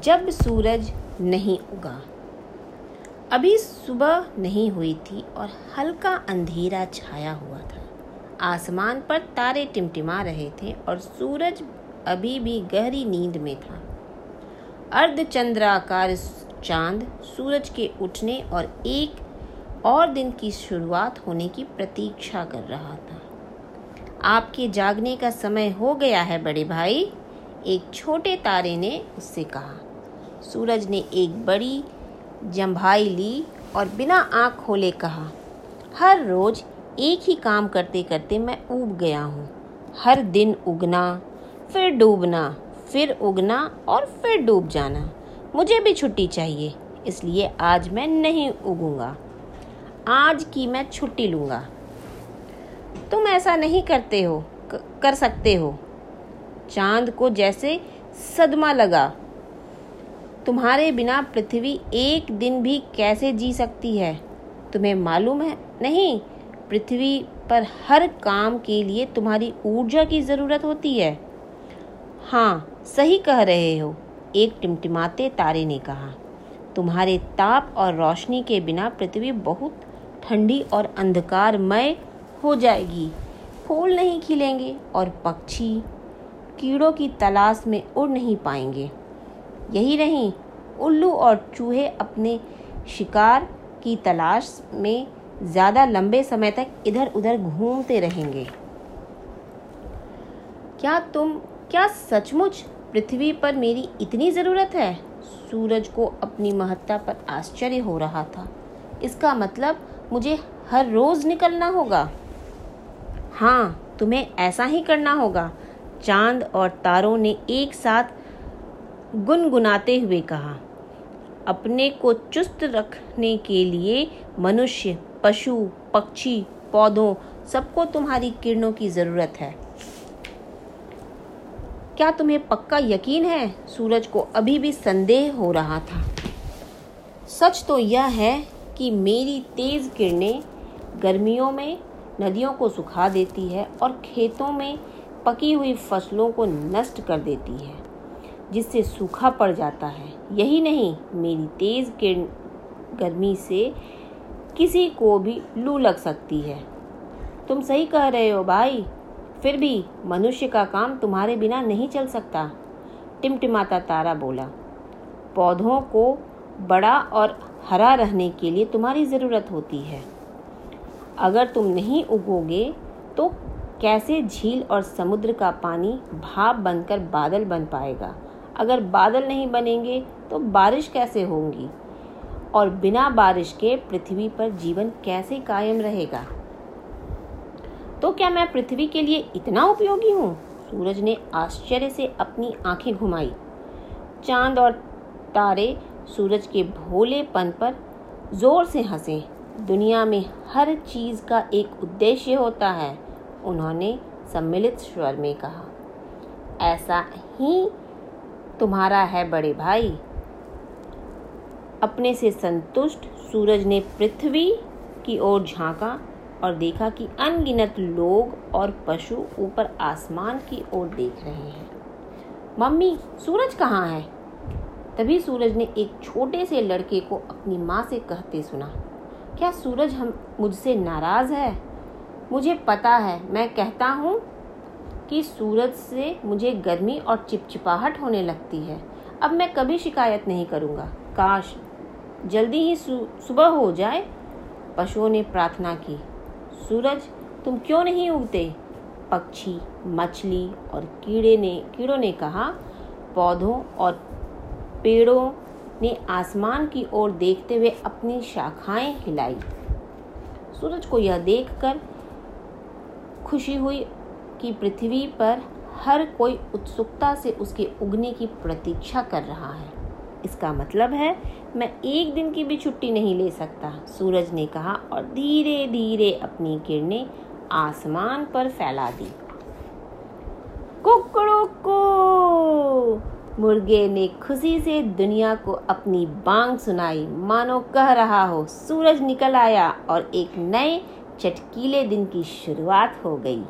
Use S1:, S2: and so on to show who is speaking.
S1: जब सूरज नहीं उगा। अभी सुबह नहीं हुई थी और हल्का अंधेरा छाया हुआ था। आसमान पर तारे टिमटिमा रहे थे और सूरज अभी भी गहरी नींद में था। अर्धचंद्राकार चाँद सूरज के उठने और एक और दिन की शुरुआत होने की प्रतीक्षा कर रहा था। आपके जागने का समय हो गया है, बड़े भाई। एक छोटे तारे ने उससे कहा। सूरज ने एक बड़ी जम्भाई ली और बिना आँख खोले कहा, हर रोज एक ही काम करते करते मैं उब गया हूँ। हर दिन उगना, फिर डूबना, फिर उगना और फिर डूब जाना। मुझे भी छुट्टी चाहिए, इसलिए आज मैं नहीं उगूँगा। आज की मैं छुट्टी लूँगा। तुम ऐसा नहीं करते हो कर सकते हो। चाँद को जैसे सदमा लगा। तुम्हारे बिना पृथ्वी एक दिन भी कैसे जी सकती है? तुम्हें मालूम है? नहीं। पृथ्वी पर हर काम के लिए तुम्हारी ऊर्जा की ज़रूरत होती है। हाँ सही कह रहे हो, एक टिमटिमाते तारे ने कहा। तुम्हारे ताप और रोशनी के बिना पृथ्वी बहुत ठंडी और अंधकारमय हो जाएगी। फूल नहीं खिलेंगे और पक्षी कीड़ों की तलाश में उड़ नहीं पाएँगे। यही नहीं, उल्लू और चूहे अपने शिकार की तलाश में ज़्यादा लंबे समय तक इधर उधर घूमते रहेंगे। क्या तुम, क्या सचमुच पृथ्वी पर मेरी इतनी ज़रूरत है? सूरज को अपनी महत्ता पर आश्चर्य हो रहा था। इसका मतलब मुझे हर रोज़ निकलना होगा। हाँ तुम्हें ऐसा ही करना होगा। चाँद और तारों ने एक साथ गुनगुनाते हुए कहा, अपने को चुस्त रखने के लिए मनुष्य, पशु, पक्षी, पौधों, सबको तुम्हारी किरणों की ज़रूरत है। क्या तुम्हें पक्का यकीन है? सूरज को अभी भी संदेह हो रहा था। सच तो यह है कि मेरी तेज़ किरणें गर्मियों में नदियों को सुखा देती है और खेतों में पकी हुई फ़सलों को नष्ट कर देती है, जिससे सूखा पड़ जाता है। यही नहीं, मेरी तेज़ गर्मी से किसी को भी लू लग सकती है। तुम सही कह रहे हो भाई। फिर भी मनुष्य का काम तुम्हारे बिना नहीं चल सकता, टिमटिमाता तारा बोला। पौधों को बड़ा और हरा रहने के लिए तुम्हारी ज़रूरत होती है। अगर तुम नहीं उगोगे तो कैसे झील और समुद्र का पानी भाप बनकर बादल बन पाएगा? अगर बादल नहीं बनेंगे तो बारिश कैसे होंगी? और बिना बारिश के पृथ्वी पर जीवन कैसे कायम रहेगा? तो क्या मैं पृथ्वी के लिए इतना उपयोगी हूँ? सूरज ने आश्चर्य से अपनी आँखें घुमाई। चाँद और तारे सूरज के भोलेपन पर ज़ोर से हंसे। दुनिया में हर चीज़ का एक उद्देश्य होता है। उन्होंने सम्मिलित स्वर में कहा, ऐसा ही तुम्हारा है बड़े भाई। अपने से संतुष्ट सूरज ने पृथ्वी की ओर झांका और देखा कि अनगिनत लोग और पशु ऊपर आसमान की ओर देख रहे हैं। मम्मी, सूरज कहाँ है? तभी सूरज ने एक छोटे से लड़के को अपनी माँ से कहते सुना, क्या सूरज हम, मुझसे नाराज़ है? मुझे पता है, मैं कहता हूँ कि सूरज से मुझे गर्मी और चिपचिपाहट होने लगती है। अब मैं कभी शिकायत नहीं करूँगा। काश जल्दी ही सुबह हो जाए। पशुओं ने प्रार्थना की, सूरज, तुम क्यों नहीं उगते? पक्षी, मछली और कीड़े ने, कीड़ों ने कहा, पौधों और पेड़ों ने आसमान की ओर देखते हुए अपनी शाखाएँ हिलाई। सूरज को यह देखकर खुशी हुई कि पृथ्वी पर हर कोई उत्सुकता से उसके उगने की प्रतीक्षा कर रहा है। इसका मतलब है, मैं एक दिन की भी छुट्टी नहीं ले सकता, सूरज ने कहा और धीरे धीरे अपनी किरणें आसमान पर फैला दी। कुकड़ों को! मुर्गे ने खुशी से दुनिया को अपनी बांग सुनाई। मानो कह रहा हो, सूरज निकल आया और एक नए चटकीले दिन की शुरुआत हो गई।